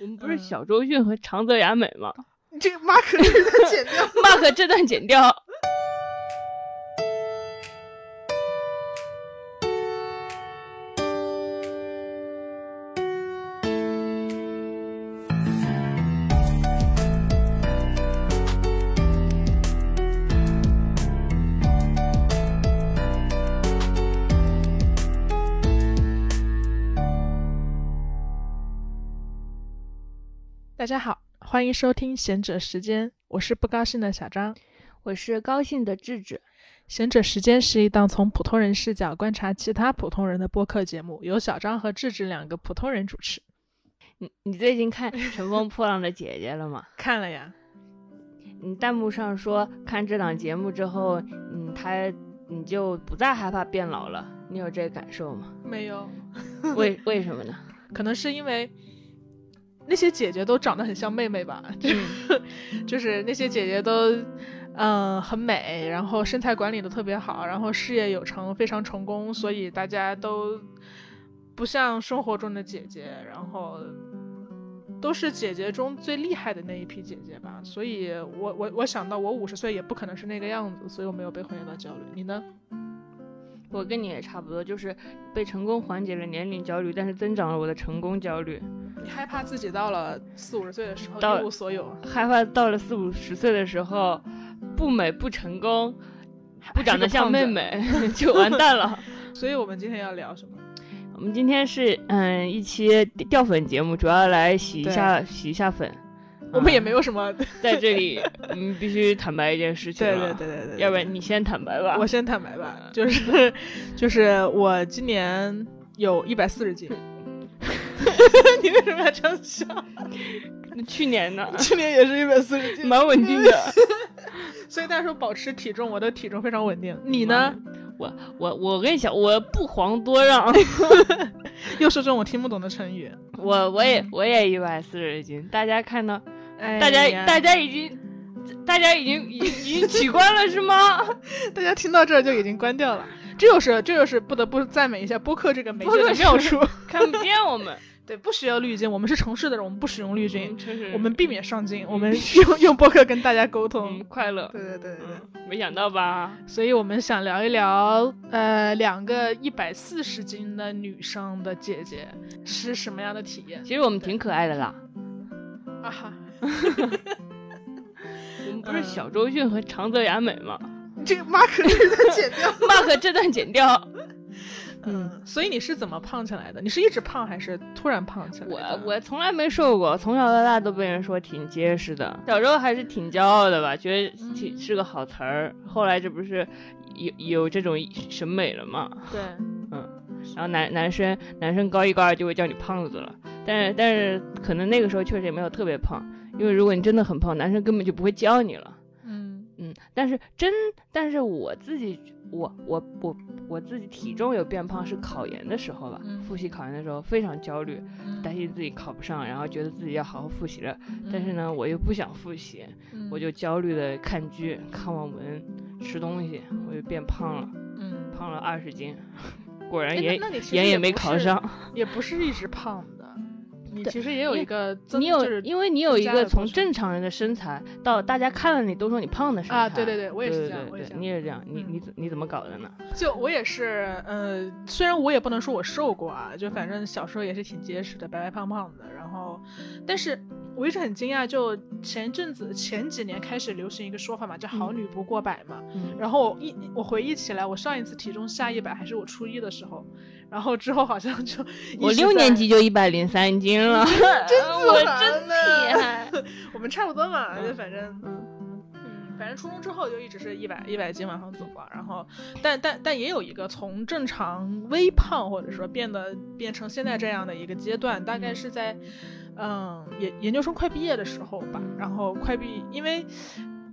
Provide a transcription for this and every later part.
我们不是小周迅和长泽雅美吗？你这个 mark 这段 剪掉，mark 这段剪掉。家好，欢迎收听贤者时间，我是不高兴的小张，我是高兴的智智。贤者时间是一档从普通人视角观察其他普通人的播客节目，由小张和智智两个普通人主持。你你最近看《乘风破浪的姐姐》了吗？看了呀。你弹幕上说看这档节目之后，嗯，他你就不再害怕变老了，你有这个感受吗？没有。为为什么呢？可能是因为。那些姐姐都长得很像妹妹吧，就 就是那些姐姐都，嗯，很美，然后身材管理的特别好，然后事业有成，非常成功，所以大家都不像生活中的姐姐，然后都是姐姐中最厉害的那一批姐姐吧。所以我我我想到我五十岁也不可能是那个样子，所以我没有被婚姻到焦虑。你呢？我跟你也差不多，就是被成功缓解了年龄焦虑，但是增长了我的成功焦虑。你害怕自己到了四五十岁的时候一无所有，害怕到了四五十岁的时候不美不成功，不长得像妹妹 就完蛋了。所以我们今天要聊什么？我们今天是嗯一期掉粉节目，主要来洗一下洗一下粉。我们也没有什么在这里，嗯，必须坦白一件事情。对对对对对，要不然你先坦白吧。我先坦白吧，就是就是我今年有一百四十斤。你为什么要这样笑？去年呢？去年也是一百四十斤，蛮稳定的。所以大家说保持体重，我的体重非常稳定。你呢？我我我跟你讲，我不遑多让。又是这种我听不懂的成语。我我也我也一百四十斤，大家看到。大家，大家已经，大家已经，已已经取关了是吗？大家听到这儿就已经关掉了。这就是，这就是不得不赞美一下播客这个媒介的妙处，看不见我们。对，不需要滤镜，我们是城市的人，我们不使用滤镜，我们避免上镜，我们 用用播客跟大家沟通，快乐。对对对对对，没想到吧？所以我们想聊一聊，呃，两个一百四十斤的女生的姐姐是什么样的体验？其实我们挺可爱的啦。啊哈。我们不是小周迅和长泽雅美吗？这个 mark 这段剪掉，mark 这段剪掉。嗯，所以你是怎么胖起来的？你是一直胖还是突然胖起来？我我从来没瘦过，从小到大都被人说挺结实的。小时候还是挺骄傲的吧，觉得挺是个好词儿。后来这不是有有这种审美了嘛？对，嗯。然后男男生男生高一高二就会叫你胖子了，但是但是可能那个时候确实也没有特别胖。因为如果你真的很胖，男生根本就不会叫你了。嗯嗯，但是真，但是我自己，我我我我自己体重有变胖是考研的时候吧，复习考研的时候非常焦虑，担心自己考不上，然后觉得自己要好好复习了。但是呢，我又不想复习，我就焦虑的看剧、看网文、吃东西，我就变胖了。嗯，胖了二十斤，果然也研也没考上，也不是一直胖。你其实也有一个，你有，因为你有一个从正常人的身材到大家看了你都说你胖的身材啊，对对对，我也是这样，你也是这样，你你你怎么搞的呢？就我也是，呃，虽然我也不能说我瘦过啊，就反正小时候也是挺结实的，白白胖胖的，然后，但是我一直很惊讶，就前阵子前几年开始流行一个说法嘛，叫好女不过百嘛，然后一我回忆起来，我上一次体重下一百还是我初一的时候。然后之后好像就 我六年级就一百零三斤了，真 我真厉害。我们差不多嘛，就反正嗯反正初中之后就一直是一百一百斤往上走吧。然后但但但也有一个从正常微胖或者说变得变成现在这样的一个阶段，大概是在嗯研研究生快毕业的时候吧。然后快毕因为。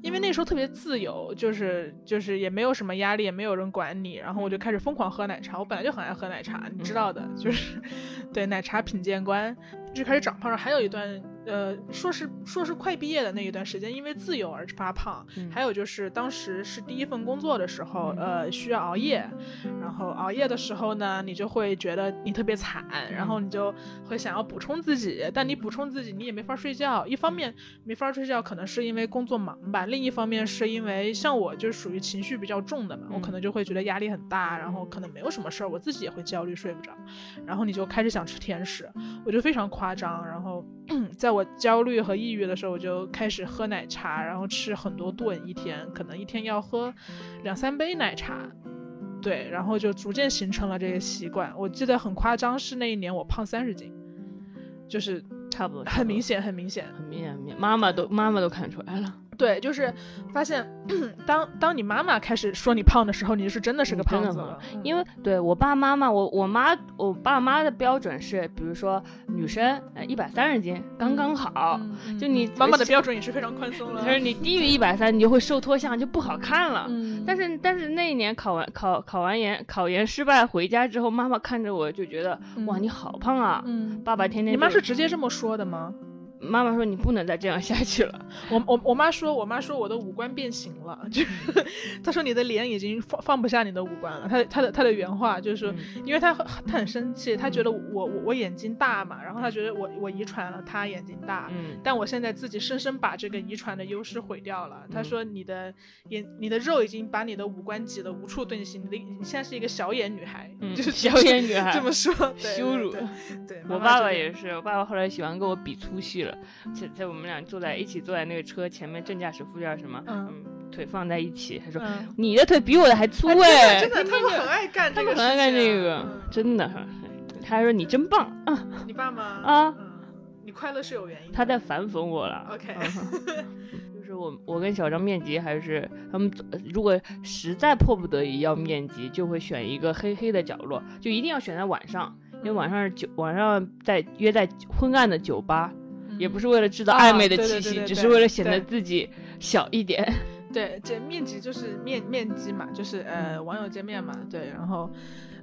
因为那时候特别自由，就是就是也没有什么压力，也没有人管你，然后我就开始疯狂喝奶茶。我本来就很爱喝奶茶，你知道的，就是 对奶茶品鉴官，就开始长胖了。还有一段呃，硕士硕士快毕业的那一段时间，因为自由而发胖，还有就是当时是第一份工作的时候，呃，需要熬夜，然后熬夜的时候呢，你就会觉得你特别惨，然后你就会想要补充自己，但你补充自己，你也没法睡觉，一方面没法睡觉，可能是因为工作忙吧，另一方面是因为像我就属于情绪比较重的嘛，我可能就会觉得压力很大，然后可能没有什么事儿，我自己也会焦虑睡不着，然后你就开始想吃甜食，我就非常夸张，然后 在我焦虑和抑郁的时候，我就开始喝奶茶，然后吃很多顿，一天可能一天要喝两三杯奶茶，对，然后就逐渐形成了这个习惯。我记得很夸张，是那一年我胖三十斤，就是差不多，很明显，很明显，很明显，妈妈都妈妈都看出来了。对，就是发现，当当你妈妈开始说你胖的时候，你是真的是个胖子了。因为对我爸妈妈，我我妈我爸妈的标准是，比如说女生一百三十斤刚刚好，就你妈妈的标准也是非常宽松了。就是你低于一百三，你就会瘦脱相，就不好看了。但是但是那一年考完考考完研考研失败回家之后，妈妈看着我就觉得哇你好胖啊。嗯，爸爸天天你妈是直接这么说的吗？妈妈说你不能再这样下去了。我我我妈说，我妈说我的五官变形了，就是她说你的脸已经放放不下你的五官了。她她的她的原话就是说，因为她很她很生气，她觉得我我我眼睛大嘛，然后她觉得我我遗传了她眼睛大，嗯，但我现在自己深深把这个遗传的优势毁掉了。她说你的眼你的肉已经把你的五官挤得无处遁形，你的你现在是一个小眼女孩，就是小眼女孩这么说羞辱。对我爸爸也是，我爸爸后来喜欢跟我比粗细。在在我们俩坐在一起，坐在那个车前面，正驾驶、副驾驶什么，嗯，腿放在一起。他说：“你的腿比我的还粗哎！”真的，他们很爱干这个，很爱干这个，真的。他还说：“你真棒啊！”你爸妈？啊，你快乐是有原因。他在反讽我了。OK，就是我，我跟小张面基，还是他们如果实在迫不得已要面基，就会选一个黑黑的角落，就一定要选在晚上，因为晚上是酒，晚上在约在昏暗的酒吧。也不是为了制造暧昧的气息，只是为了显得自己小一点。对，这面积就是面面积嘛，就是呃网友见面嘛。对，然后。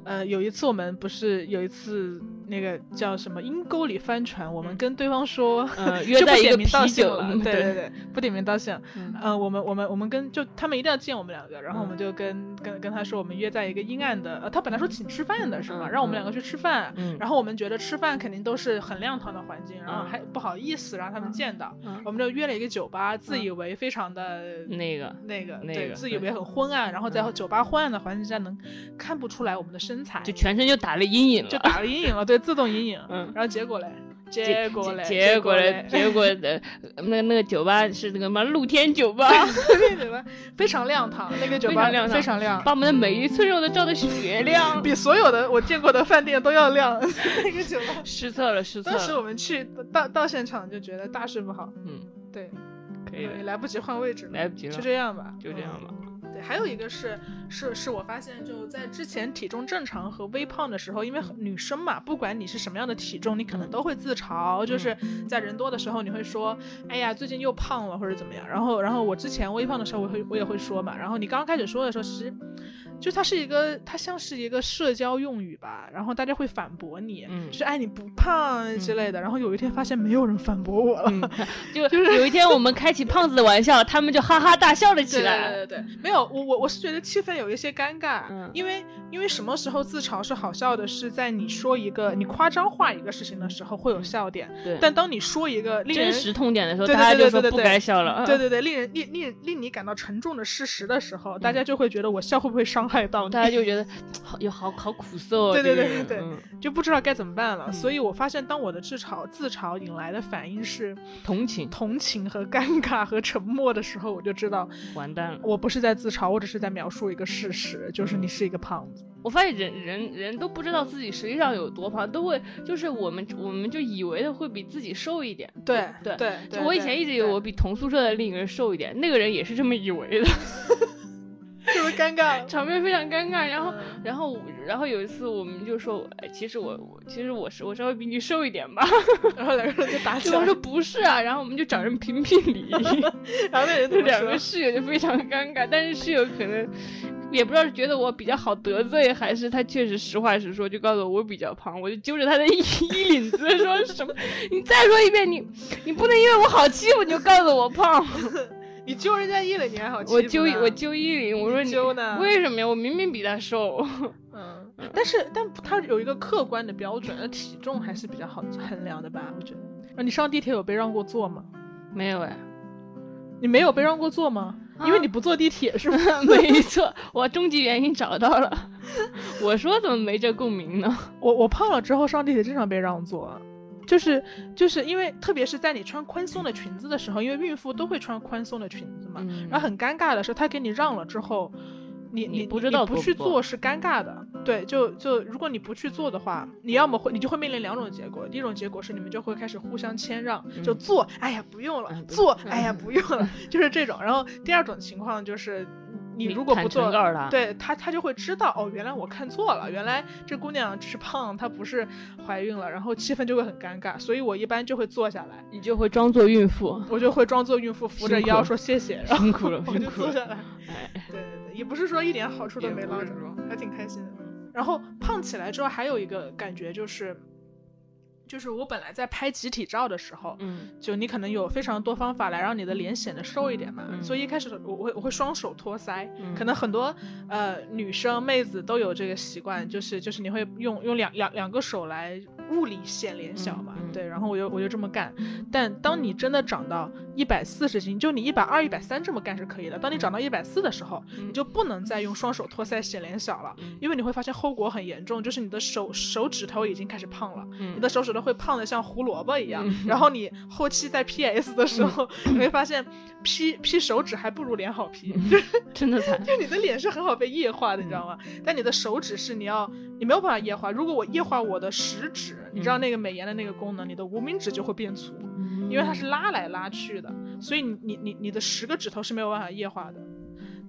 呃，有一次我们不是有一次那个叫什么阴沟里翻船，我们跟对方说，呃，约在一个啤酒，对对对，不点名道姓。嗯，我们我们我们跟就他们一定要见我们两个，然后我们就跟跟跟他说，我们约在一个阴暗的，呃，他本来说请吃饭的是吗？让我们两个去吃饭，然后我们觉得吃饭肯定都是很亮堂的环境，然后还不好意思让他们见到，我们就约了一个酒吧，自以为非常的那个那个对，自以为很昏暗，然后在酒吧昏暗的环境下能看不出来我们的身。身材就全身就打了阴影了，就打了阴影了，对，自动阴影。嗯，然后结果嘞，结果嘞，结果嘞，结果的，那那个酒吧是那个什么露天酒吧，露天酒吧非常亮堂，那个酒吧非常亮，把我们的每一寸肉都照的雪亮，比所有的我见过的饭店都要亮。那个酒吧失策了，失策。当时我们去到到现场就觉得大事不好。嗯，对，可以，来不及换位置了，来不及了，就这样吧，就这样吧。对，还有一个是是是我发现，就在之前体重正常和微胖的时候，因为女生嘛，不管你是什么样的体重，你可能都会自嘲，就是在人多的时候，你会说，哎呀，最近又胖了或者怎么样。然后，然后我之前微胖的时候，我会我也会说嘛。然后你刚刚开始说的时候，其实。就它是一个，它像是一个社交用语吧，然后大家会反驳你，就是哎你不胖之类的。然后有一天发现没有人反驳我了，就就是有一天我们开起胖子的玩笑，他们就哈哈大笑了起来。对对对，没有我我我是觉得气氛有一些尴尬，因为因为什么时候自嘲是好笑的，是在你说一个你夸张化一个事情的时候会有笑点，对。但当你说一个真实痛点的时候，大家就说不该笑了。对对对，令人令令令你感到沉重的事实的时候，大家就会觉得我笑会不会伤。害到大家就觉得 好有好好苦涩，对对对对对，就不知道该怎么办了。所以我发现，当我的自嘲自嘲引来的反应是同情、同情和尴尬和沉默的时候，我就知道完蛋了。我不是在自嘲，我只是在描述一个事实，就是你是一个胖子。我发现人人人都不知道自己实际上有多胖，都会就是我们我们就以为的会比自己瘦一点。对对对，就我以前一直以为我比同宿舍的另一个人瘦一点，那个人也是这么以为的。是不是尴尬？场面非常尴尬。然后，然后，然后有一次，我们就说，哎，其实我，我其实我是我稍微比你瘦一点吧。然后两个人就打起来。我说不是啊。然后我们就找人评评理。然后那人两个室友就非常尴尬，但是室友可能也不知道是觉得我比较好得罪，还是他确实实话实说，就告诉我我比较胖，我就揪着他的衣 衣领子说什么？你再说一遍，你你不能因为我好欺负你就告诉我胖。你揪人家衣领，你还好欺负？我揪我揪衣领，我说你揪呢？为什么呀？我明明比他瘦。嗯，但是但他有一个客观的标准，那体重还是比较好衡量的吧？我觉得。啊，你上地铁有被让过座吗？没有哎。你没有被让过座吗？因为你不坐地铁是吗？没错，我终极原因找到了。我说怎么没这共鸣呢？我我胖了之后上地铁经常被让座。就是就是因为，特别是在你穿宽松的裙子的时候，因为孕妇都会穿宽松的裙子嘛，然后很尴尬的是，他给你让了之后，你你不知道不去做是尴尬的，对，就就如果你不去做的话，你要么会你就会面临两种结果，第一种结果是你们就会开始互相谦让，就做，哎呀不用了，做，哎呀 不用了，就是这种，然后第二种情况就是。你如果不做，对他，他就会知道哦，原来我看错了，原来这姑娘只是胖，她不是怀孕了，然后气氛就会很尴尬，所以我一般就会坐下来，你就会装作孕妇，我就会装作孕妇，扶着腰说谢谢，辛苦了，我就坐下来，对对对，也不是说一点好处都没捞着，还挺开心的。然后胖起来之后，还有一个感觉就是。就是我本来在拍集体照的时候，嗯，就你可能有非常多方法来让你的脸显得瘦一点嘛，所以一开始我会我会双手托腮，可能很多呃女生妹子都有这个习惯，就是就是你会用用两两两个手来物理显脸小嘛，对，然后我就我就这么干，但当你真的长到一百四十斤，就你一百二一百三这么干是可以的，当你长到一百四的时候，你就不能再用双手托腮显脸小了，因为你会发现后果很严重，就是你的手手指头已经开始胖了，你的手指头。会胖的像胡萝卜一样，然后你后期在 P S 的时候，你会发现 P P 手指还不如脸好 P，真的惨。就你的脸是很好被液化的，你知道吗？但你的手指是你要你没有办法液化。如果我液化我的食指，你知道那个美颜的那个功能，你的无名指就会变粗，因为它是拉来拉去的，所以你你你你的十个指头是没有办法液化的。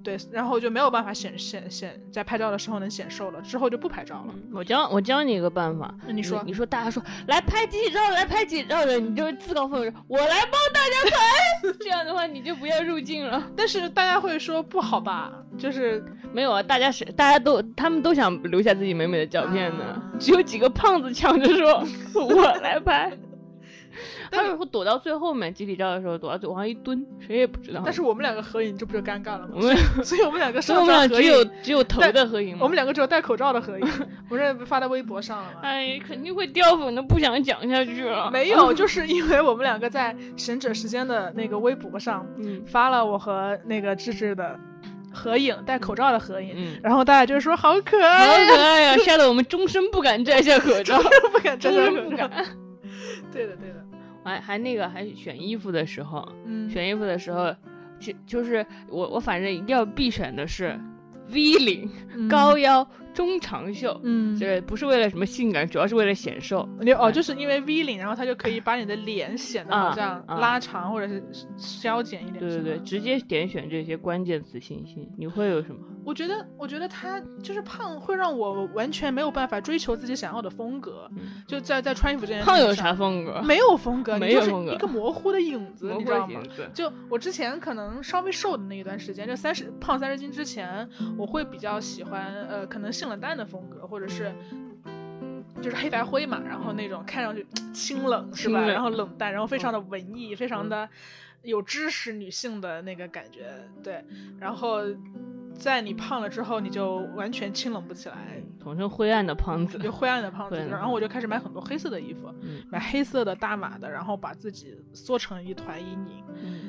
对，然后就没有办法显显显在拍照的时候能显瘦了，之后就不拍照了。我教我教你一个办法，那你说，你说大家说来拍集体照，来拍集体照的，你就自告奋勇，我来帮大家拍。这样的话你就不要入镜了。但是大家会说不好吧？就是没有啊，大家是大家都他们都想留下自己美美的照片呢，只有几个胖子抢着说 我来拍。他是会躲到最后面，集体照的时候躲到最往上一蹲，谁也不知道。但是我们两个合影，这不就尴尬了吗？所以我们两个所以我们俩只有只有头的合影，我们两个只有戴口罩的合影，不是发在微博上了吗？哎，肯定会掉粉的，不想讲下去了。没有，就是因为我们两个在神者时间的那个微博上发了我和那个智智的合影，戴口罩的合影，然后大家就说好可爱，好可爱呀，吓得我们终身不敢摘下口罩，不敢摘下口罩。对的，对的。还还那个还选衣服的时候，选衣服的时候，就就是我我反正一定要必选的是 V 领高腰。中长袖，嗯，对，不是为了什么性感，主要是为了显瘦。你哦，就是因为 V 领，然后它就可以把你的脸显得好像拉长或者是消减一点。对对对，直接点选这些关键词信息，你会有什么？我觉得，我觉得他就是胖，会让我完全没有办法追求自己想要的风格。就在在穿衣服这件胖有啥风格？没有风格，没有风格，一个模糊的影子，你知道吗？就我之前可能稍微瘦的那一段时间，就三十胖三十斤之前，我会比较喜欢呃，可能性冷淡的风格。或者是就是黑白灰嘛，然后那种看上去清冷是吧？然后冷淡，然后非常的文艺，非常的有知识女性的那个感觉，对。然后在你胖了之后，你就完全清冷不起来，统称灰暗的胖子，就灰暗的胖子。然后我就开始买很多黑色的衣服，买黑色的大码的，然后把自己缩成一团阴影。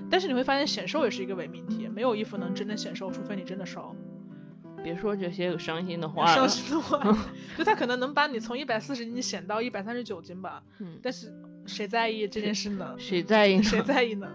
但是你会发现显瘦也是一个伪命题，没有衣服能真的显瘦，除非你真的瘦。别说这些有伤心的话，伤心的话，就他可能能把你从一百四十斤显到一百三十九斤吧。嗯，但是谁在意这件事呢？谁在意？谁在意呢？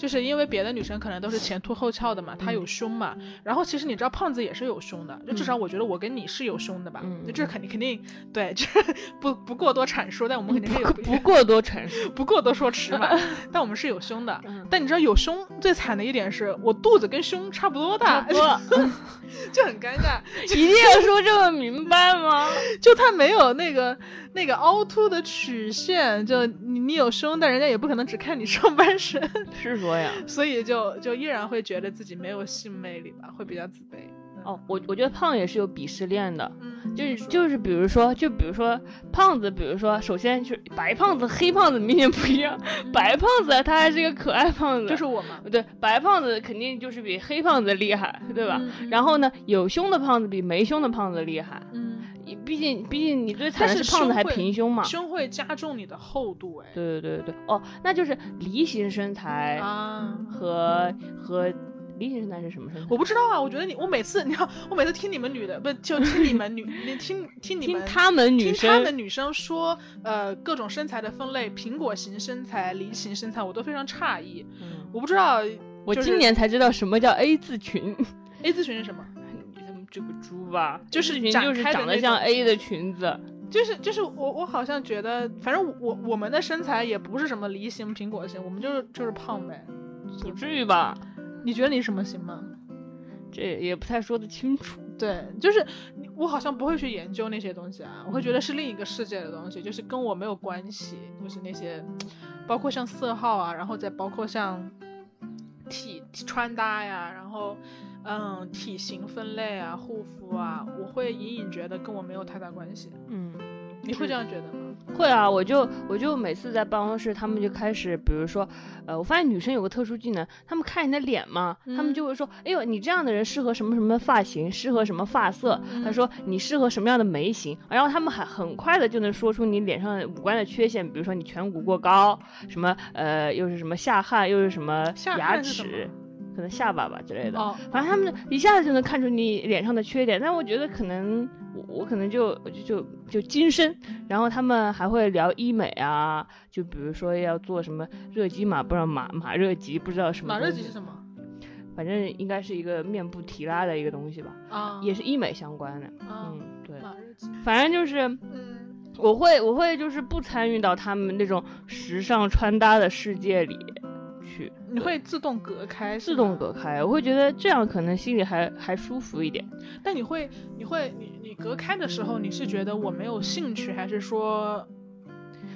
就是因为别的女生可能都是前凸后翘的嘛，她有胸嘛。然后其实你知道胖子也是有胸的，就至少我觉得我跟你是有胸的吧。就这肯定肯定对，这 不不过多阐述，但我们肯定是有不过多阐述，不过多说尺码。但我们是有胸的。但你知道有胸最惨的一点是我肚子跟胸差不多大，就很尴尬。一定要说这么明白吗？就他没有那个那个凹凸的曲线，就你你有胸，但人家也不可能只看你上半身。是说。所以就就依然会觉得自己没有性魅力吧，会比较自卑。哦，我我觉得胖也是有鄙视链的，嗯，就是就是比如说，就比如说胖子，比如说，首先就是白胖子、黑胖子明显不一样。白胖子他还是一个可爱胖子，就是我嘛。对，白胖子肯定就是比黑胖子厉害，对吧？然后呢，有胸的胖子比没胸的胖子厉害。嗯。毕竟，毕竟你最惨的是胖子还平胸嘛，胸会加重你的厚度，哎，对对对对，哦，那就是梨形身材啊，和和梨形身材是什么身材？我不知道啊，我觉得你，我每次，你看，我每次听你们女的，不就听你们女，你听听你们他们女生，听他们女生说，呃，各种身材的分类，苹果型身材、梨形身材，我都非常诧异，嗯，我不知道，我今年才知道什么叫 A 字裙，A 字裙是什么？这个猪吧，就是裙，就是长得像 A 的裙子，就是就是我我好像觉得，反正我我们的身材也不是什么梨形、苹果型，我们就是就是胖呗，不至于吧？你觉得你什么型吗？这也不太说得清楚。对，就是我好像不会去研究那些东西啊，我会觉得是另一个世界的东西，就是跟我没有关系，就是那些包括像色号啊，然后再包括像体穿搭呀，然后。嗯，体型分类啊，护肤啊，我会隐隐觉得跟我没有太大关系。嗯，你会这样觉得吗？会啊，我就我就每次在办公室，他们就开始，比如说，呃，我发现女生有个特殊技能，他们看你的脸嘛，他们就会说，哎呦，你这样的人适合什么什么发型，适合什么发色，他说你适合什么样的眉形，然后他们还很快的就能说出你脸上五官的缺陷，比如说你颧骨过高，什么呃，又是什么下汗，又是什么牙齿。可能下巴吧之类的，反正他们一下子就能看出你脸上的缺点。但我觉得可能我我可能就就就就今生，然后他们还会聊医美啊，就比如说要做什么热肌嘛，不知道马马热肌，不知道什么。马热肌是什么？反正应该是一个面部提拉的一个东西吧。啊，也是医美相关的。嗯，对。反正就是，嗯，我会我会就是不参与到他们那种时尚穿搭的世界里。去，你会自动隔开，自动隔开，我会觉得这样可能心里还还舒服一点。但你会，你会，你你隔开的时候，你是觉得我没有兴趣，还是说，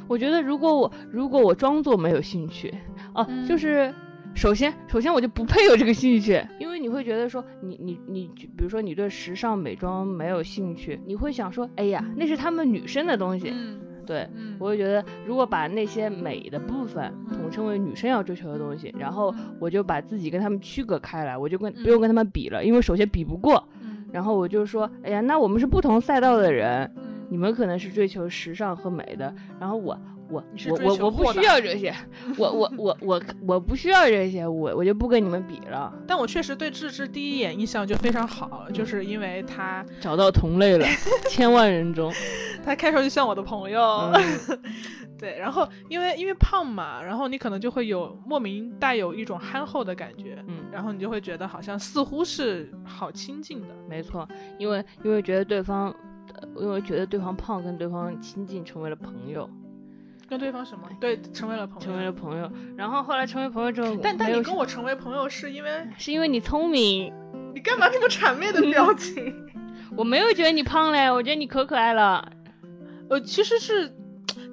我觉得如果我如果我装作没有兴趣，哦，就是首先首先我就不配有这个兴趣，因为你会觉得说你你你，比如说你对时尚美妆没有兴趣，你会想说，哎呀，那是他们女生的东西。对，我就觉得，如果把那些美的部分统称为女生要追求的东西，然后我就把自己跟他们区隔开来，我就跟不用跟他们比了，因为首先比不过，然后我就说，哎呀，那我们是不同赛道的人，你们可能是追求时尚和美的，然后我。我我我我不需要这些，我我我我我不需要这些，我我就不跟你们比了。但我确实对智智第一眼印象就非常好，就是因为他 找到同类了，千万人中，他开头就像我的朋友。对，然后因为因为胖嘛，然后你可能就会有莫名带有一种憨厚的感觉，嗯，然后你就会觉得好像似乎是好亲近的。没错，因为因为觉得对方，因为觉得对方胖，跟对方亲近成为了朋友。跟对方什么？对，成为了朋友，成为了朋友。然后后来成为朋友之后，但但你跟我成为朋友是因为是因为你聪明。你干嘛这么谄媚的表情？我没有觉得你胖嘞，我觉得你可可爱了。呃，其实是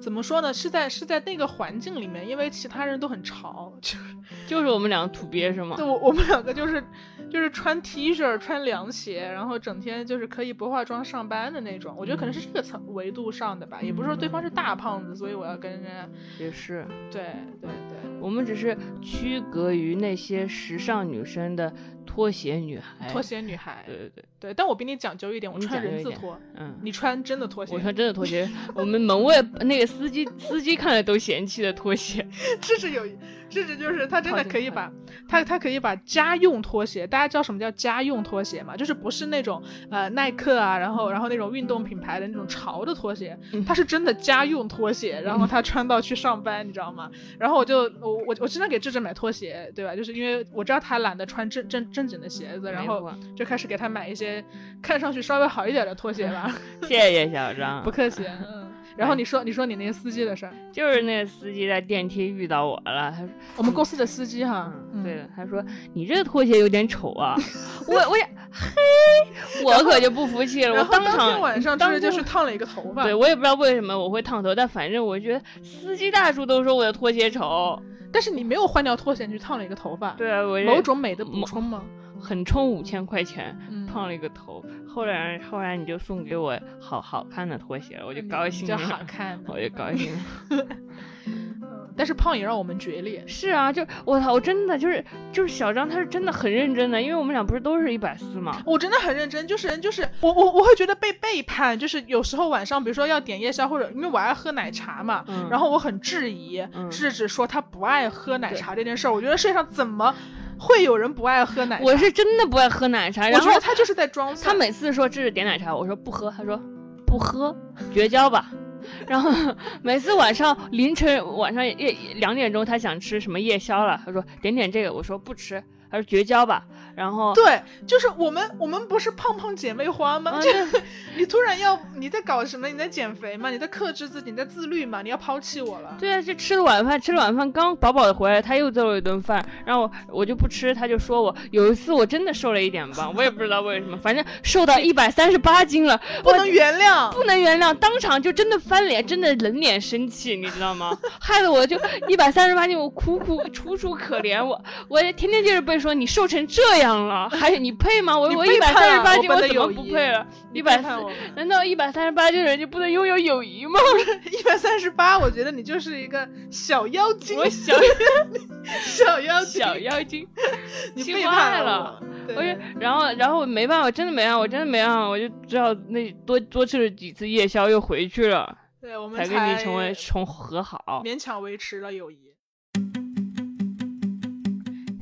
怎么说呢？是在是在那个环境里面，因为其他人都很潮，就 就是我们两个土鳖是吗？对，我我们两个就是。就是穿 T 恤、穿凉鞋，然后整天就是可以不化妆上班的那种。我觉得可能是这个层维度上的吧，也不是说对方是大胖子，所以我要跟人家。也是。对对对，我们只是区隔于那些时尚女生的拖鞋女孩。拖鞋女孩。对对对对，但我比你讲究一点，我穿人字拖。嗯。你穿真的拖鞋。我穿真的拖鞋。我们门卫那个司机司机看了都嫌弃的拖鞋。这是有。甚至就是他真的可以把，他他可以把家用拖鞋，大家知道什么叫家用拖鞋吗？就是不是那种呃耐克啊，然后然后那种运动品牌的那种潮的拖鞋，他是真的家用拖鞋，然后他穿到去上班，你知道吗？然后我就我我我经常给智智买拖鞋，对吧？就是因为我知道他懒得穿正正正经的鞋子，然后就开始给他买一些看上去稍微好一点的拖鞋吧。谢谢小张，不客气。嗯。然后你说，你说你那个司机的事儿，就是那个司机在电梯遇到我了。他说，我们公司的司机哈，对，他说你这个拖鞋有点丑啊。我我也嘿，我可就不服气了。我当场晚上当时就是烫了一个头发。对我也不知道为什么我会烫头，但反正我觉得司机大叔都说我的拖鞋丑。但是你没有换掉拖鞋，你去烫了一个头发。对啊，我某种美的补充吗？很充五千块钱，胖了一个头。后来后来你就送给我好好看的拖鞋了，我 就高兴了。就好看，我就高兴了。但是胖也让我们决裂。是啊，就我操，我真的就是就是小张，他是真的很认真的，因为我们俩不是都是一百四嘛？我真的很认真，就是就是我我我会觉得被背叛，就是有时候晚上比如说要点夜宵或者因为我爱喝奶茶嘛，然后我很质疑制止说他不爱喝奶茶这件事儿，我觉得世界上怎么会有人不爱喝奶茶？我是真的不爱喝奶茶，然后他就是在装。他每次说这是点奶茶，我说不喝，他说不喝，绝交吧。然后每次晚上凌晨晚上夜两点钟，他想吃什么夜宵了，他说点点这个，我说不吃。他说绝交吧，然后对，就是我们我们不是胖胖姐妹花吗？就 你突然要你在搞什么？你在减肥吗？你在克制自己？你在自律吗？你要抛弃我了？对啊，就吃了晚饭，吃了晚饭刚饱饱的回来，他又做了一顿饭，然后我就不吃，他就说我有一次我真的瘦了一点吧，我也不知道为什么，反正瘦到一百三十八斤了，不能原谅，不能原谅，当场就真的翻脸，真的冷脸生气，你知道吗？害得我就一百三十八斤，我苦苦楚楚可怜，我我天天就是被。说你瘦成这样了，还你配吗？我我一百三十八斤，我怎么不配了？一百三，难道一百三十八斤的人就不能拥有友谊吗？一百三十八，我觉得你就是一个小妖精，我小小妖小妖精，你背叛了我。我然后然后没办法，真的没办法，我真的没办法，我就只好那多多吃了几次夜宵，又回去了。对，我们才跟你成为重和好，勉强维持了友谊。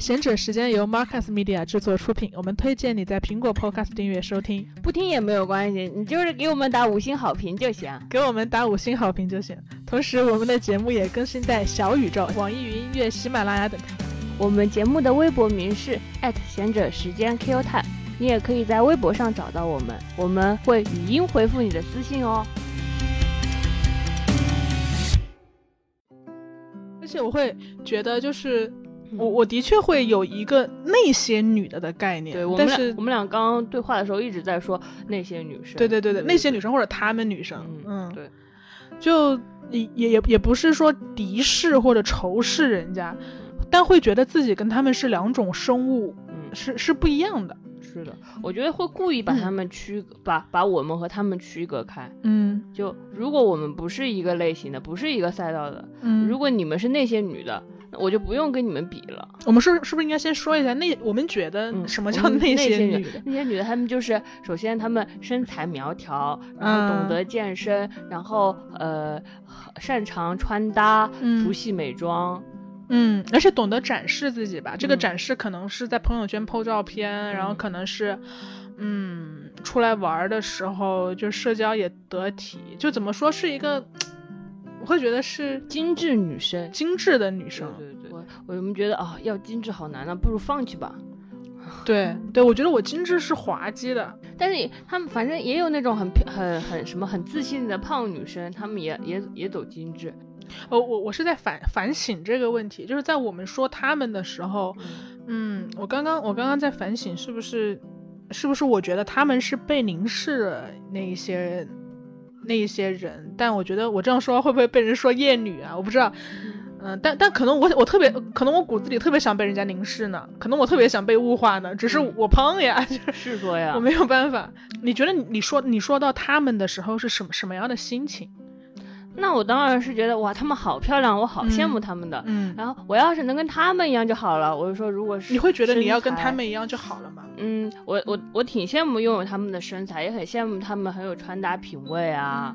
贤者时间由 Marcus Media 制作出品，我们推荐你在苹果 Podcast 订阅收听，不听也没有关系，你就是给我们打五星好评就行，给我们打五星好评就行。同时，我们的节目也更新在小宇宙、网易云音乐、喜马拉雅等。我们节目的微博名是贤者时间 Q Time，你也可以在微博上找到我们，我们会语音回复你的私信哦。而且我会觉得就是。我我的确会有一个那些女的的概念，对，但是我们俩刚刚对话的时候一直在说那些女生，对对对对，那些女生或者她们女生，嗯，对，就也也也不是说敌视或者仇视人家，但会觉得自己跟他们是两种生物，嗯，是是不一样的，是的，我觉得会故意把他们区把把我们和他们区隔开，嗯，就如果我们不是一个类型的，不是一个赛道的，嗯，如果你们是那些女的。我就不用跟你们比了。我们是是不是应该先说一下那我们觉得什么叫那些女的？那些女的，她们就是首先她们身材苗条，然后懂得健身，然后呃擅长穿搭，不系美妆，嗯，而且懂得展示自己吧。这个展示可能是在朋友圈 PO 照片，然后可能是嗯出来玩的时候就社交也得体，就怎么说是一个。我会觉得是精致女生，精致的女生。对对对，我我们觉得啊，要精致好难啊，不如放弃吧。对对，我觉得我精致是滑稽的，但是他们反正也有那种很很很什么很自信的胖女生，他们也也也走精致。哦，我我是在反反省这个问题，就是在我们说他们的时候，嗯，我刚刚我刚刚在反省，是不是是不是我觉得他们是被凝视的那一些人。那一些人，但我觉得我这样说会不会被人说厌女啊？我不知道，嗯，但但可能我我特别可能我骨子里特别想被人家凝视呢，可能我特别想被物化呢，只是我胖呀，就是说呀，我没有办法。你觉得你你说你说到他们的时候是什么什么样的心情？那我当然是觉得哇，他们好漂亮，我好羡慕他们的。嗯，然后我要是能跟他们一样就好了。我就说，如果是你会觉得你要跟他们一样就好了吗？嗯，我我我挺羡慕拥有他们的身材，也很羡慕他们很有穿搭品味啊。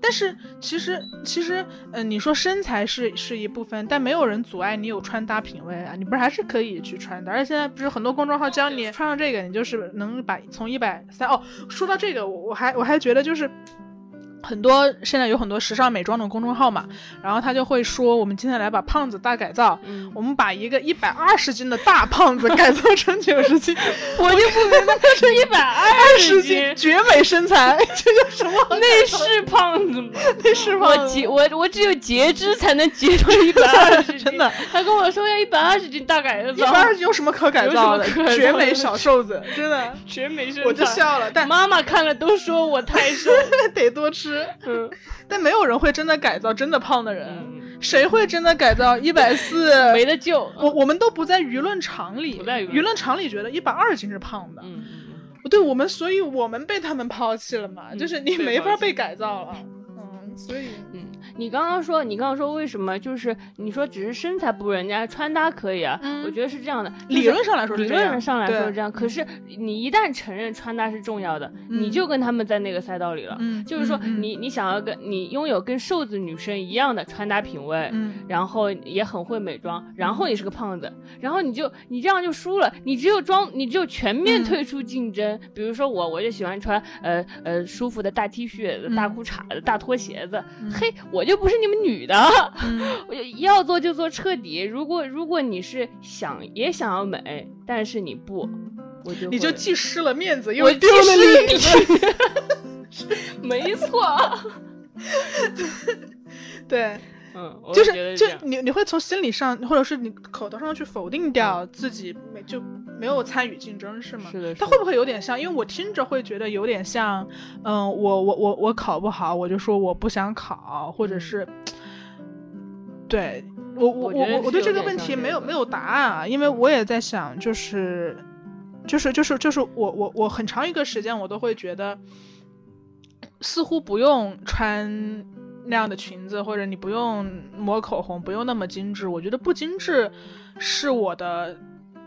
但是其实其实，嗯，你说身材是是一部分，但没有人阻碍你有穿搭品味啊。你不是还是可以去穿的，而且现在不是很多公众号教你穿上这个，你就是能把从一百三哦。说到这个，我我还我还觉得就是。很多现在有很多时尚美妆的公众号嘛，然后他就会说，我们今天来把胖子大改造，我们把一个一百二十斤的大胖子改造成九十斤，我就不明白他是一百二十斤绝美身材，这叫什么？那是胖子吗？那是吗？我截我我只有截肢才能截出一百二十斤，真的。他跟我说要一百二十斤大改造，一百二十斤有什么可改造的？绝美小瘦子，真的绝美身材，我就笑了。但妈妈看了都说我太瘦，得多吃。嗯，但没有人会真的改造真的胖的人，谁会真的改造一百四？没得救。我我们都不在舆论场里，不在舆论场里觉得一百二斤是胖的。嗯对我们，所以我们被他们抛弃了嘛，就是你没法被改造了。嗯，所以嗯。你刚刚说，你刚刚说为什么？就是你说只是身材不如人家，穿搭可以啊。我觉得是这样的，理论上来说，理论上来说是这样。可是你一旦承认穿搭是重要的，你就跟他们在那个赛道里了。就是说，你你想要跟你拥有跟瘦子女生一样的穿搭品味，然后也很会美妆，然后你是个胖子，然后你就你这样就输了。你只有装，你只有全面退出竞争。比如说我，我就喜欢穿呃呃舒服的大 T 恤、大裤衩子、大拖鞋子。嘿，我。我就不是你们女的，我要做就做彻底。如果如果你是想也想要美，但是你不，我就你就既失了面子又丢了脸子。没错，对，嗯，就是就你你会从心理上或者是你口头上去否定掉自己没就。没有参与竞争是吗？是的。他会不会有点像？因为我听着会觉得有点像，嗯，我我我我考不好，我就说我不想考，或者是，对我我我我对这个问题没有没有答案啊，因为我也在想，就是就是就是就是我我我很长一个时间我都会觉得，似乎不用穿那样的裙子，或者你不用抹口红，不用那么精致。我觉得不精致是我的。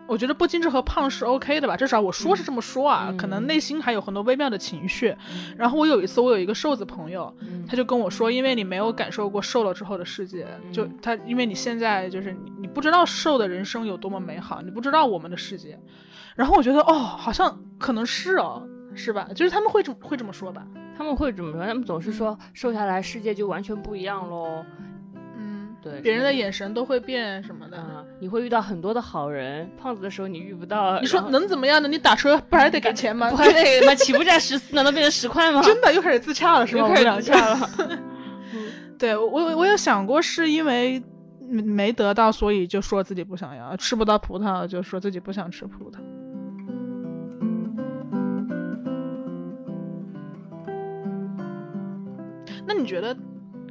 我觉得不精致和胖是 OK 的吧，至少我说是这么说啊，可能内心还有很多微妙的情绪。然后我有一次，我有一个瘦子朋友，他就跟我说，因为你没有感受过瘦了之后的世界，就他，因为你现在就是你，你不知道瘦的人生有多么美好，你不知道我们的世界。然后我觉得，哦，好像可能是哦，是吧？就是他们会这么会这么说吧？他们会怎么说，他们总是说瘦下来世界就完全不一样喽。嗯对，别人的眼神都会变什么的，你会遇到很多的好人。胖子的时候你遇不到，你说能怎么样呢？你打车不还得给钱吗？不还得吗？起步价十四，难道变成十块吗？真的又开始自洽了，是吗？又开始自洽了。对我，我有想过，是因为没得到，所以就说自己不想要；吃不到葡萄，就说自己不想吃葡萄。你觉得？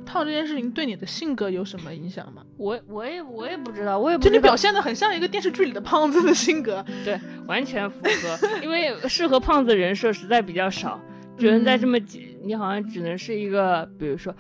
胖这件事情对你的性格有什么影响吗？我我也我也不知道，我也不就你表现的很像一个电视剧里的胖子的性格，对，完全符合。因为适合胖子人设实在比较少，只能在这么几，你好像只能是一个，比如说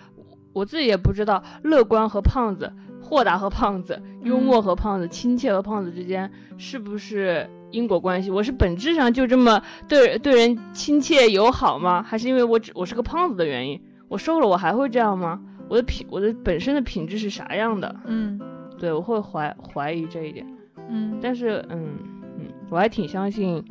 我自己也不知道，乐观和胖子，豁达和胖子，幽默和胖子，亲切和胖子之间是不是因果关系？我是本质上就这么对对人亲切友好吗？还是因为我只我是个胖子的原因？我瘦了我还会这样吗？我的品，我的本身的品质是啥样的？嗯，对，我会怀怀疑这一点。嗯，但是，嗯嗯，我还挺相信，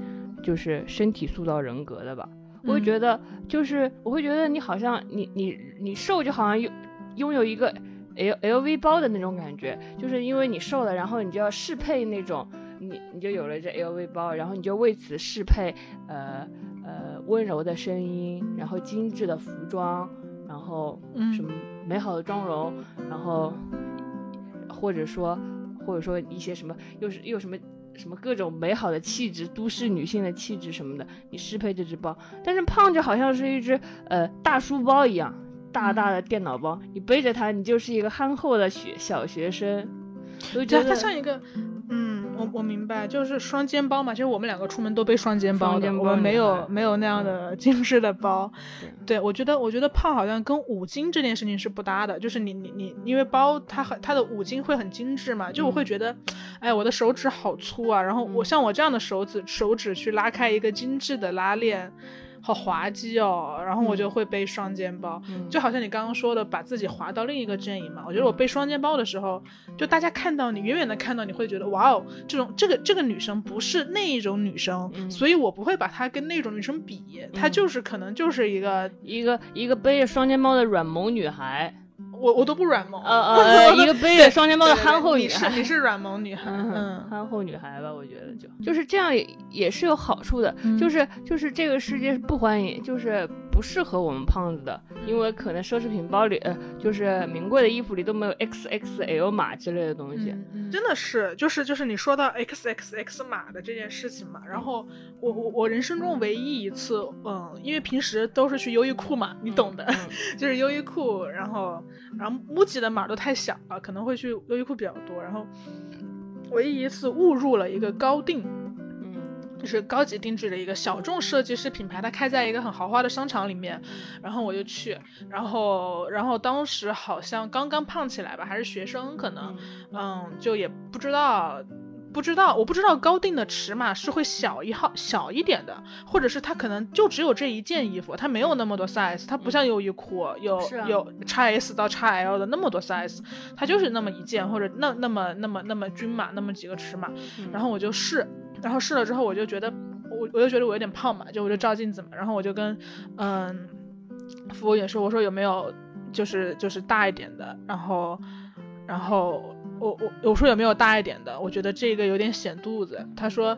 就是身体塑造人格的吧。我会觉得，就是我会觉得你好像你你你瘦就好像拥拥有一个 L L V 包的那种感觉，就是因为你瘦了，然后你就要适配那种，你你就有了这 L V 包，然后你就为此适配呃呃温柔的声音，然后精致的服装。然后什么美好的妆容，然后或者说或者说一些什么又是又什么什么各种美好的气质，都市女性的气质什么的，你适配这只包。但是胖就好像是一只呃大书包一样，大大的电脑包，你背着它，你就是一个憨厚的学小学生。我觉得它像一个。我明白，就是双肩包嘛。其实我们两个出门都背双肩包的，我们没有没有那样的 精致的包。对，我觉得我觉得胖好像跟五金这件事情是不搭的。就是你你你，因为包它很它的五金会很精致嘛，就我会觉得，哎，我的手指好粗啊。然后我像我这样的手指手指去拉开一个精致的拉链。好滑稽哦，然后我就会背双肩包，就好像你刚刚说的，把自己滑到另一个阵营嘛。我觉得我背双肩包的时候，就大家看到你，远远的看到你会觉得，哇哦，这种这个这个女生不是那一种女生，所以我不会把她跟那种女生比，她就是可能就是一个一个一个背着双肩包的软萌女孩。我我都不软萌，呃呃，一个背着双肩包的憨厚女孩，你是你是软萌女孩，嗯，憨厚女孩吧，我觉得就就是这样，也是有好处的，就是就是这个世界是不欢迎，就是。不适合我们胖子的，因为可能奢侈品包里，呃，就是名贵的衣服里都没有 XXL 码之类的东西。真的是，就是就是你说到 XXX 码的这件事情嘛，然后我我我人生中唯一一次，嗯，因为平时都是去优衣库嘛，你懂的，就是优衣库，然后然后 MUJI 的码都太小了，可能会去优衣库比较多，然后唯一一次误入了一个高定。就是高级定制的一个小众设计师品牌，它开在一个很豪华的商场里面，然后我就去，然后然后当时好像刚刚胖起来吧，还是学生可能，嗯，就也不知道。不知道，我不知道高定的尺码是会小一号小一点的，或者是它可能就只有这一件衣服，它没有那么多 size，它不像优衣库有有 x S 到 x L 的那么多 size，它就是那么一件或者那那么那么那么均码那么几个尺码，然后我就试，然后试了之后我就觉得我我就觉得我有点胖嘛，就我就照镜子嘛，然后我就跟嗯服务员说，我说有没有就是就是大一点的，然后然后。我我我说有没有大一点的？我觉得这个有点显肚子。他说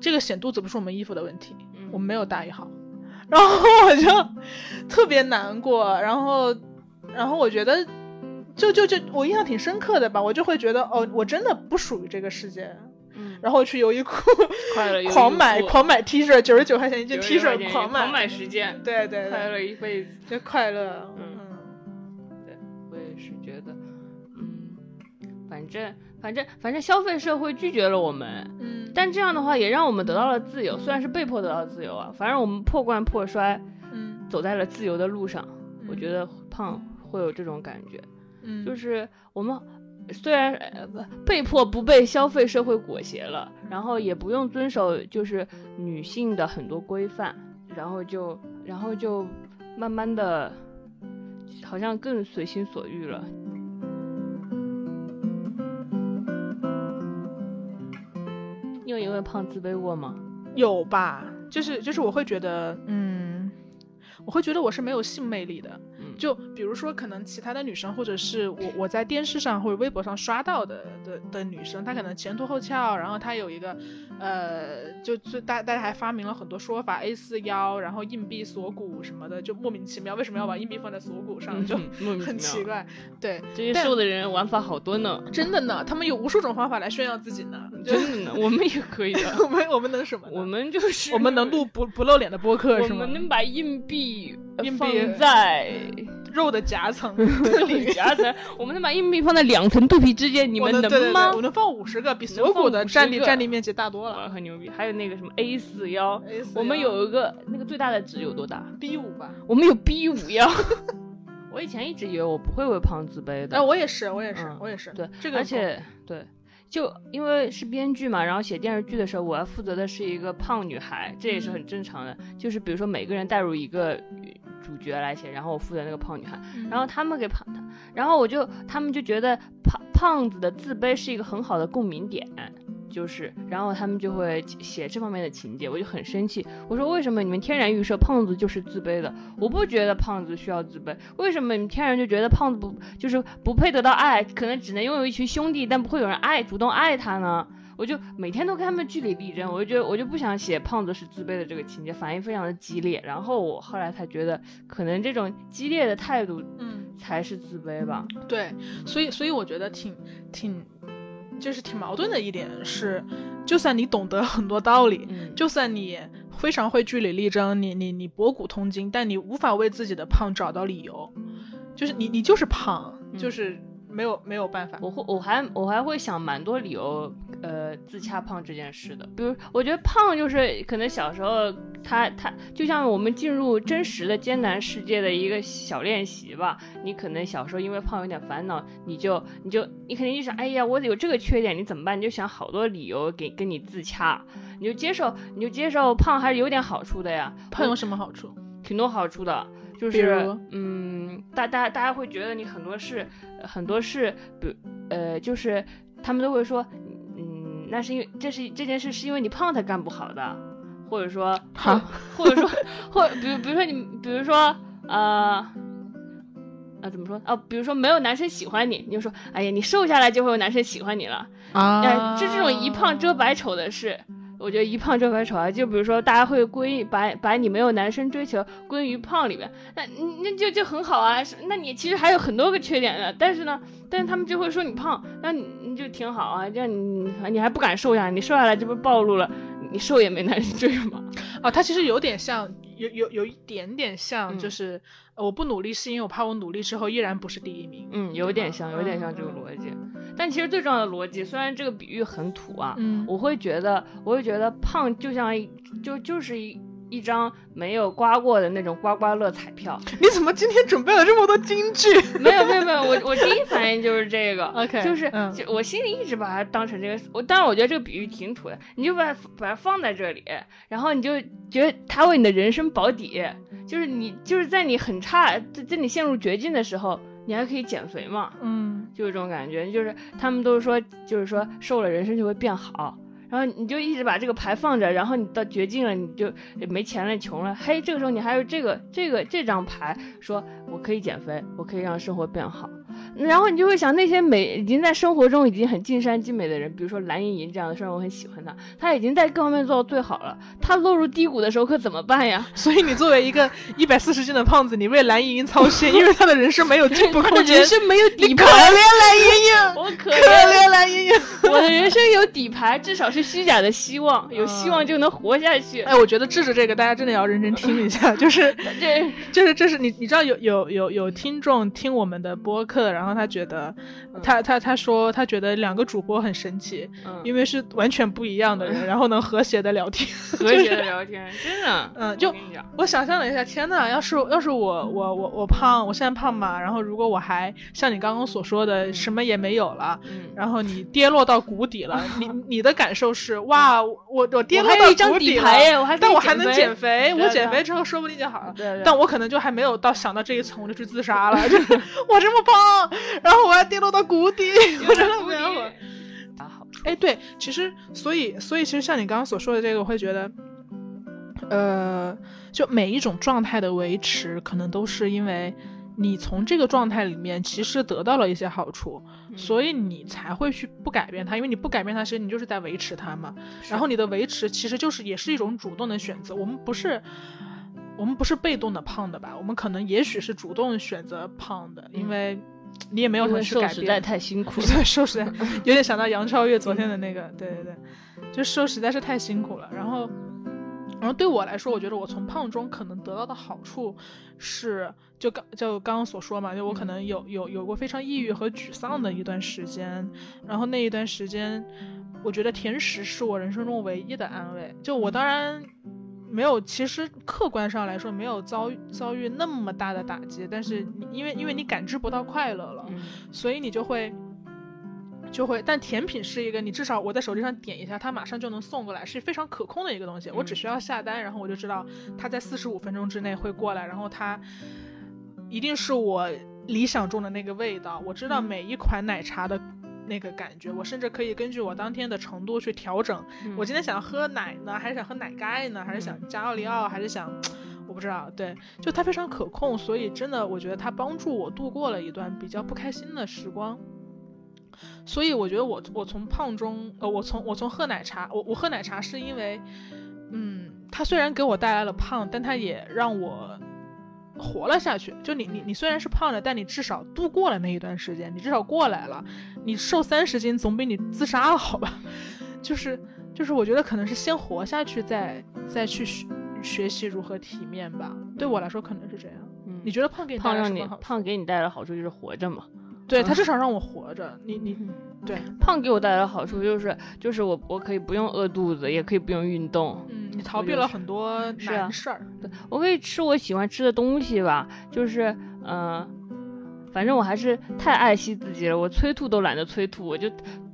这个显肚子不是我们衣服的问题，我们没有大一号。然后我就特别难过。然后然后我觉得就就就我印象挺深刻的吧。我就会觉得哦，我真的不属于这个世界。嗯。然后去优衣库狂买狂买 T 恤，九十九块钱一件 T 恤，狂买狂买十件。对对。快乐一辈子，就快乐。嗯。对，我也是觉得。嗯反正反正反正消费社会拒绝了我们，嗯，但这样的话也让我们得到了自由，虽然是被迫得到自由啊，反正我们破罐破摔，嗯，走在了自由的路上。我觉得胖会有这种感觉，嗯，就是我们虽然呃不被迫不被消费社会裹挟了，然后也不用遵守就是女性的很多规范，然后就然后就慢慢的，好像更随心所欲了。你有因为胖自卑过吗？有吧，就是就是我会觉得，嗯，我会觉得我是没有性魅力的。就比如说，可能其他的女生，或者是我我在电视上或者微博上刷到的的的女生，她可能前凸后翘，然后她有一个，呃，就就大大家还发明了很多说法，A 四腰，然后硬币锁骨什么的，就莫名其妙，为什么要把硬币放在锁骨上，就 很奇怪。对，这些瘦的人玩法好多呢，真的呢，他们有无数种方法来炫耀自己呢，真的呢，我们也可以的，我们我们能什么？我们就是我们能录不不露脸的播客是吗？我们能把硬币硬币在。肉的夹层，夹层，我们能把硬币放在两层肚皮之间，你们能吗？我能放五十个，比锁骨的占地占地面积大多了，很牛逼。还有那个什么 A 四幺，我们有一个那个最大的值有多大？B 五吧。我们有 B 五幺。我以前一直以为我不会为胖自卑的，哎，我也是，我也是，我也是。对，这个而且对，就因为是编剧嘛，然后写电视剧的时候，我要负责的是一个胖女孩，这也是很正常的。就是比如说每个人带入一个。主角来写，然后我负责那个胖女孩，然后他们给胖，然后我就他们就觉得胖胖子的自卑是一个很好的共鸣点，就是，然后他们就会写这方面的情节，我就很生气，我说为什么你们天然预设胖子就是自卑的？我不觉得胖子需要自卑，为什么你们天然就觉得胖子不就是不配得到爱，可能只能拥有一群兄弟，但不会有人爱主动爱他呢？我就每天都跟他们据理力争，我就觉得我就不想写胖子是自卑的这个情节，反应非常的激烈。然后我后来才觉得，可能这种激烈的态度，嗯，才是自卑吧。对，所以所以我觉得挺挺，就是挺矛盾的一点是，就算你懂得很多道理，就算你非常会据理力争，你你你博古通今，但你无法为自己的胖找到理由，就是你你就是胖，就是。没有没有办法，我会我还我还会想蛮多理由，呃，自洽胖这件事的。比如，我觉得胖就是可能小时候他他就像我们进入真实的艰难世界的一个小练习吧。你可能小时候因为胖有点烦恼，你就你就你肯定就想，哎呀，我有这个缺点，你怎么办？你就想好多理由给跟你自洽，你就接受你就接受胖还是有点好处的呀。胖有什么好处？挺多好处的。就是嗯，大大大家会觉得你很多事，很多事，比呃，就是他们都会说，嗯，那是因为这是这件事是因为你胖才干不好的，或者说，胖，或者说，或比如比如说你，比如说呃，啊怎么说啊？比如说没有男生喜欢你，你就说，哎呀，你瘦下来就会有男生喜欢你了啊，就这种一胖遮百丑的事。我觉得一胖遮百丑啊，就比如说大家会归把把你没有男生追求归于胖里面，那那就就很好啊。那你其实还有很多个缺点的，但是呢，但是他们就会说你胖，那你你就挺好啊，这样你你还不敢瘦下，你瘦下来这不暴露了，你瘦也没男生追吗？哦，他其实有点像，有有有一点点像，就是我不努力是因为我怕我努力之后依然不是第一名。嗯，有点像，有点像这个逻辑。但其实最重要的逻辑，虽然这个比喻很土啊，嗯，我会觉得，我会觉得胖就像一就就是一。一张没有刮过的那种刮刮乐彩票，你怎么今天准备了这么多金句？没有没有没有，我我第一反应就是这个，OK，就是就我心里一直把它当成这个，我当然我觉得这个比喻挺土的，你就把把它放在这里，然后你就觉得它为你的人生保底，就是你就是在你很差，在在你陷入绝境的时候，你还可以减肥嘛，嗯，就是这种感觉，就是他们都是说，就是说瘦了人生就会变好。然后你就一直把这个牌放着，然后你到绝境了，你就没钱了，穷了，嘿，这个时候你还有这个这个这张牌，说我可以减肥，我可以让生活变好。然后你就会想那些美已经在生活中已经很尽善尽美的人，比如说蓝盈莹这样的，虽然我很喜欢她，她已经在各方面做到最好了。她落入低谷的时候可怎么办呀？所以你作为一个一百四十斤的胖子，你为蓝盈莹操心，因为她的人生没有进步空间，人生没有底牌。可怜蓝盈莹，我可怜有底牌，至少是虚假的希望，有希望就能活下去。哎，我觉得智智这个，大家真的要认真听一下，就是 这，就是这是你你知道有有有有听众听我们的播客，然后。他觉得，他他他说他觉得两个主播很神奇，因为是完全不一样的人，然后能和谐的聊天，和谐的聊天，真的，嗯，就我想象了一下，天呐，要是要是我我我我胖，我现在胖嘛，然后如果我还像你刚刚所说的什么也没有了，然后你跌落到谷底了，你你的感受是哇，我我跌落到谷底了，但我还能减肥，我减肥之后说不定就好了，但我可能就还没有到想到这一层，我就去自杀了，就我这么胖。然后我还跌落到谷底，我真的不想活。哎，对，其实，所以，所以，其实像你刚刚所说的这个，我会觉得，呃，就每一种状态的维持，可能都是因为你从这个状态里面其实得到了一些好处，所以你才会去不改变它，因为你不改变它，其实你就是在维持它嘛。然后你的维持其实就是也是一种主动的选择。我们不是，我们不是被动的胖的吧？我们可能也许是主动选择胖的，因为。你也没有什么去改变，实在太辛苦了。对，瘦实在 有点想到杨超越昨天的那个，对对对，就瘦实在是太辛苦了。然后，然后对我来说，我觉得我从胖中可能得到的好处是，就刚就刚刚所说嘛，就我可能有有有过非常抑郁和沮丧的一段时间，然后那一段时间，我觉得甜食是我人生中唯一的安慰。就我当然。没有，其实客观上来说没有遭遭遇那么大的打击，但是你因为因为你感知不到快乐了，所以你就会就会。但甜品是一个，你至少我在手机上点一下，它马上就能送过来，是非常可控的一个东西。我只需要下单，然后我就知道它在四十五分钟之内会过来，然后它一定是我理想中的那个味道。我知道每一款奶茶的。那个感觉，我甚至可以根据我当天的程度去调整。我今天想喝奶呢，还是想喝奶盖呢，还是想加奥利奥，还是想，我不知道。对，就它非常可控，所以真的，我觉得它帮助我度过了一段比较不开心的时光。所以我觉得我我从胖中，呃，我从我从喝奶茶，我我喝奶茶是因为，嗯，它虽然给我带来了胖，但它也让我。活了下去，就你你你虽然是胖的，但你至少度过了那一段时间，你至少过来了。你瘦三十斤总比你自杀了好吧？就 是就是，我觉得可能是先活下去，再再去学学习如何体面吧。对我来说可能是这样。嗯，你觉得胖给你胖让你胖给你带来的好处就是活着嘛？对他至少让我活着。你你对胖给我带来的好处就是就是我我可以不用饿肚子，也可以不用运动。嗯，你逃避了很多难事儿。对我可以吃我喜欢吃的东西吧，就是嗯，反正我还是太爱惜自己了，我催吐都懒得催吐，我就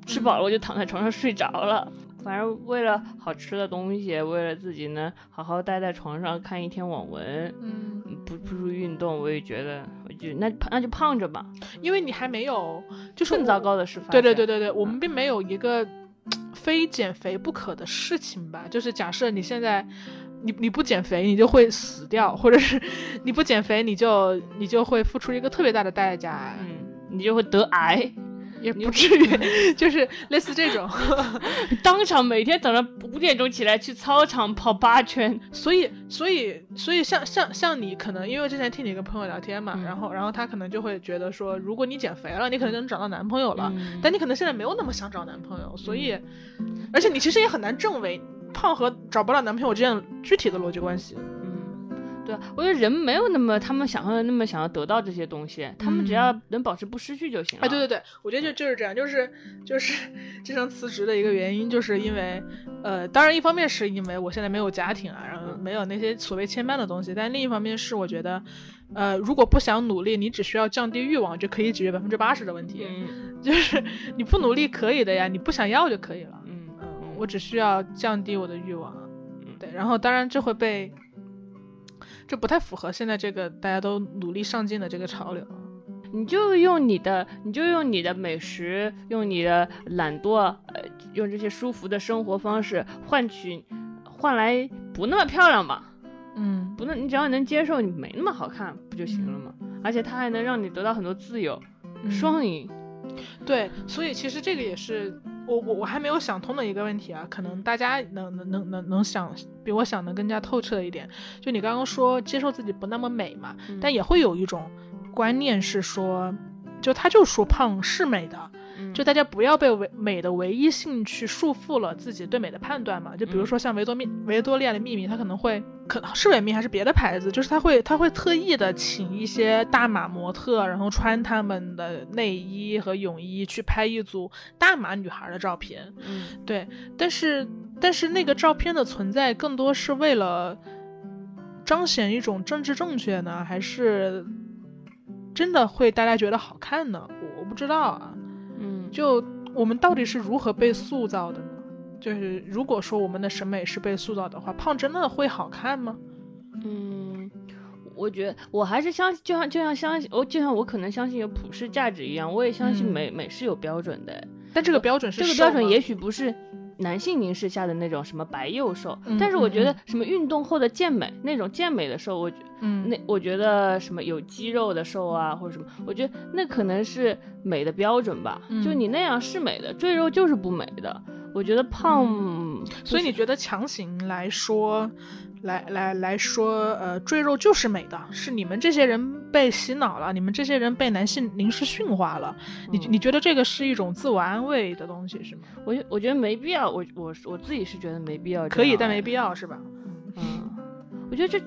吃饱了我就躺在床上睡着了。反正为了好吃的东西，为了自己能好好待在床上看一天网文，嗯，不不如运动，我也觉得，那那就胖着吧，因为你还没有，就是更糟糕的事发对对对对对，我们并没有一个非减肥不可的事情吧？就是假设你现在你你不减肥，你就会死掉，或者是你不减肥，你就你就会付出一个特别大的代价，嗯，你就会得癌。也不至于，就是类似这种，当场每天早上五点钟起来去操场跑八圈，所以所以所以像像像你可能因为之前听你一个朋友聊天嘛，然后然后他可能就会觉得说，如果你减肥了，你可能就能找到男朋友了，但你可能现在没有那么想找男朋友，所以而且你其实也很难证伪胖和找不到男朋友之间具体的逻辑关系。对啊，我觉得人没有那么他们想象的那么想要得到这些东西，他们只要能保持不失去就行了。哎，对对对，我觉得就就是这样，就是就是 经常辞职的一个原因，就是因为呃，当然一方面是因为我现在没有家庭啊，然后没有那些所谓牵绊的东西，但另一方面是我觉得，呃，如果不想努力，你只需要降低欲望就可以解决百分之八十的问题。嗯，就是你不努力可以的呀，你不想要就可以了。嗯嗯，我只需要降低我的欲望。对，然后当然这会被。这不太符合现在这个大家都努力上进的这个潮流。你就用你的，你就用你的美食，用你的懒惰，呃，用这些舒服的生活方式换取，换来不那么漂亮吧？嗯，不能，你只要能接受你没那么好看不就行了吗？而且它还能让你得到很多自由，双赢。对，所以其实这个也是。我我我还没有想通的一个问题啊，可能大家能能能能能想比我想的更加透彻一点。就你刚刚说接受自己不那么美嘛，但也会有一种观念是说，就他就说胖是美的。就大家不要被唯美的唯一性去束缚了自己对美的判断嘛。就比如说像维多密维多利亚的秘密，它可能会可能是维密还是别的牌子，就是它会它会特意的请一些大码模特，然后穿他们的内衣和泳衣去拍一组大码女孩的照片。嗯，对。但是但是那个照片的存在更多是为了彰显一种政治正确呢，还是真的会大家觉得好看呢？我我不知道啊。就我们到底是如何被塑造的呢？就是如果说我们的审美是被塑造的话，胖真的会好看吗？嗯，我觉得我还是相信，就像就像相信我，就像我可能相信有普世价值一样，我也相信美美是有标准的。但这个标准是这个标准也许不是。男性凝视下的那种什么白幼瘦，但是我觉得什么运动后的健美那种健美的瘦，我觉嗯，那我觉得什么有肌肉的瘦啊或者什么，我觉得那可能是美的标准吧。就你那样是美的，赘肉就是不美的。我觉得胖，所以你觉得强行来说。来来来说，呃，赘肉就是美的，是你们这些人被洗脑了，你们这些人被男性凝视驯化了。你你觉得这个是一种自我安慰的东西是吗？我我觉得没必要，我我我自己是觉得没必要。可以，但没必要是吧？嗯，我觉得这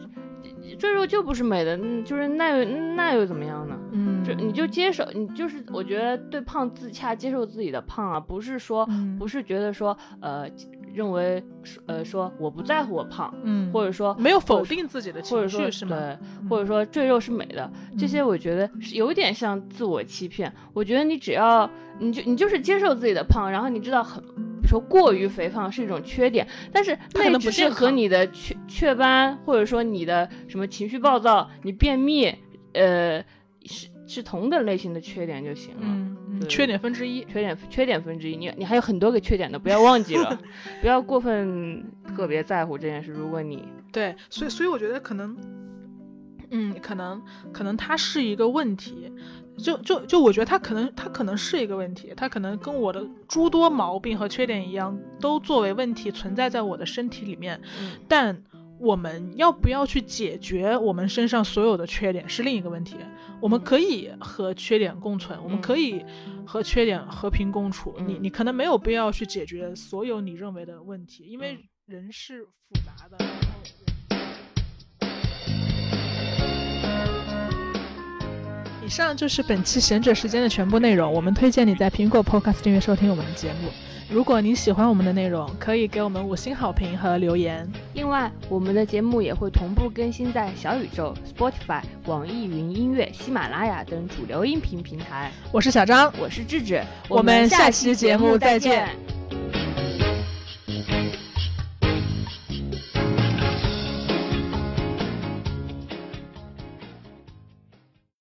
赘肉就不是美的，就是那那又怎么样呢？嗯，就你就接受，你就是我觉得对胖自洽，接受自己的胖啊，不是说不是觉得说呃。认为呃说我不在乎我胖，嗯，或者说没有否定自己的情绪是吗？对，或者说赘肉是美的，这些我觉得是有点像自我欺骗。我觉得你只要你就你就是接受自己的胖，然后你知道很，比如说过于肥胖是一种缺点，但是那只是和你的雀雀斑，或者说你的什么情绪暴躁，你便秘，呃是。是同等类型的缺点就行了，嗯，缺点分之一，缺点缺点分之一，你你还有很多个缺点的，不要忘记了，不要过分特别在乎这件事。如果你对，所以所以我觉得可能，嗯，可能可能它是一个问题，就就就我觉得他可能他可能是一个问题，他可能跟我的诸多毛病和缺点一样，都作为问题存在在我的身体里面，但。我们要不要去解决我们身上所有的缺点是另一个问题。我们可以和缺点共存，我们可以和缺点和平共处。你你可能没有必要去解决所有你认为的问题，因为人是复杂的。以上就是本期贤者时间的全部内容。我们推荐你在苹果 Podcast 订阅收听我们的节目。如果你喜欢我们的内容，可以给我们五星好评和留言。另外，我们的节目也会同步更新在小宇宙、Spotify、网易云音乐、喜马拉雅等主流音频平台。我是小张，我是智智，我们下期节目再见。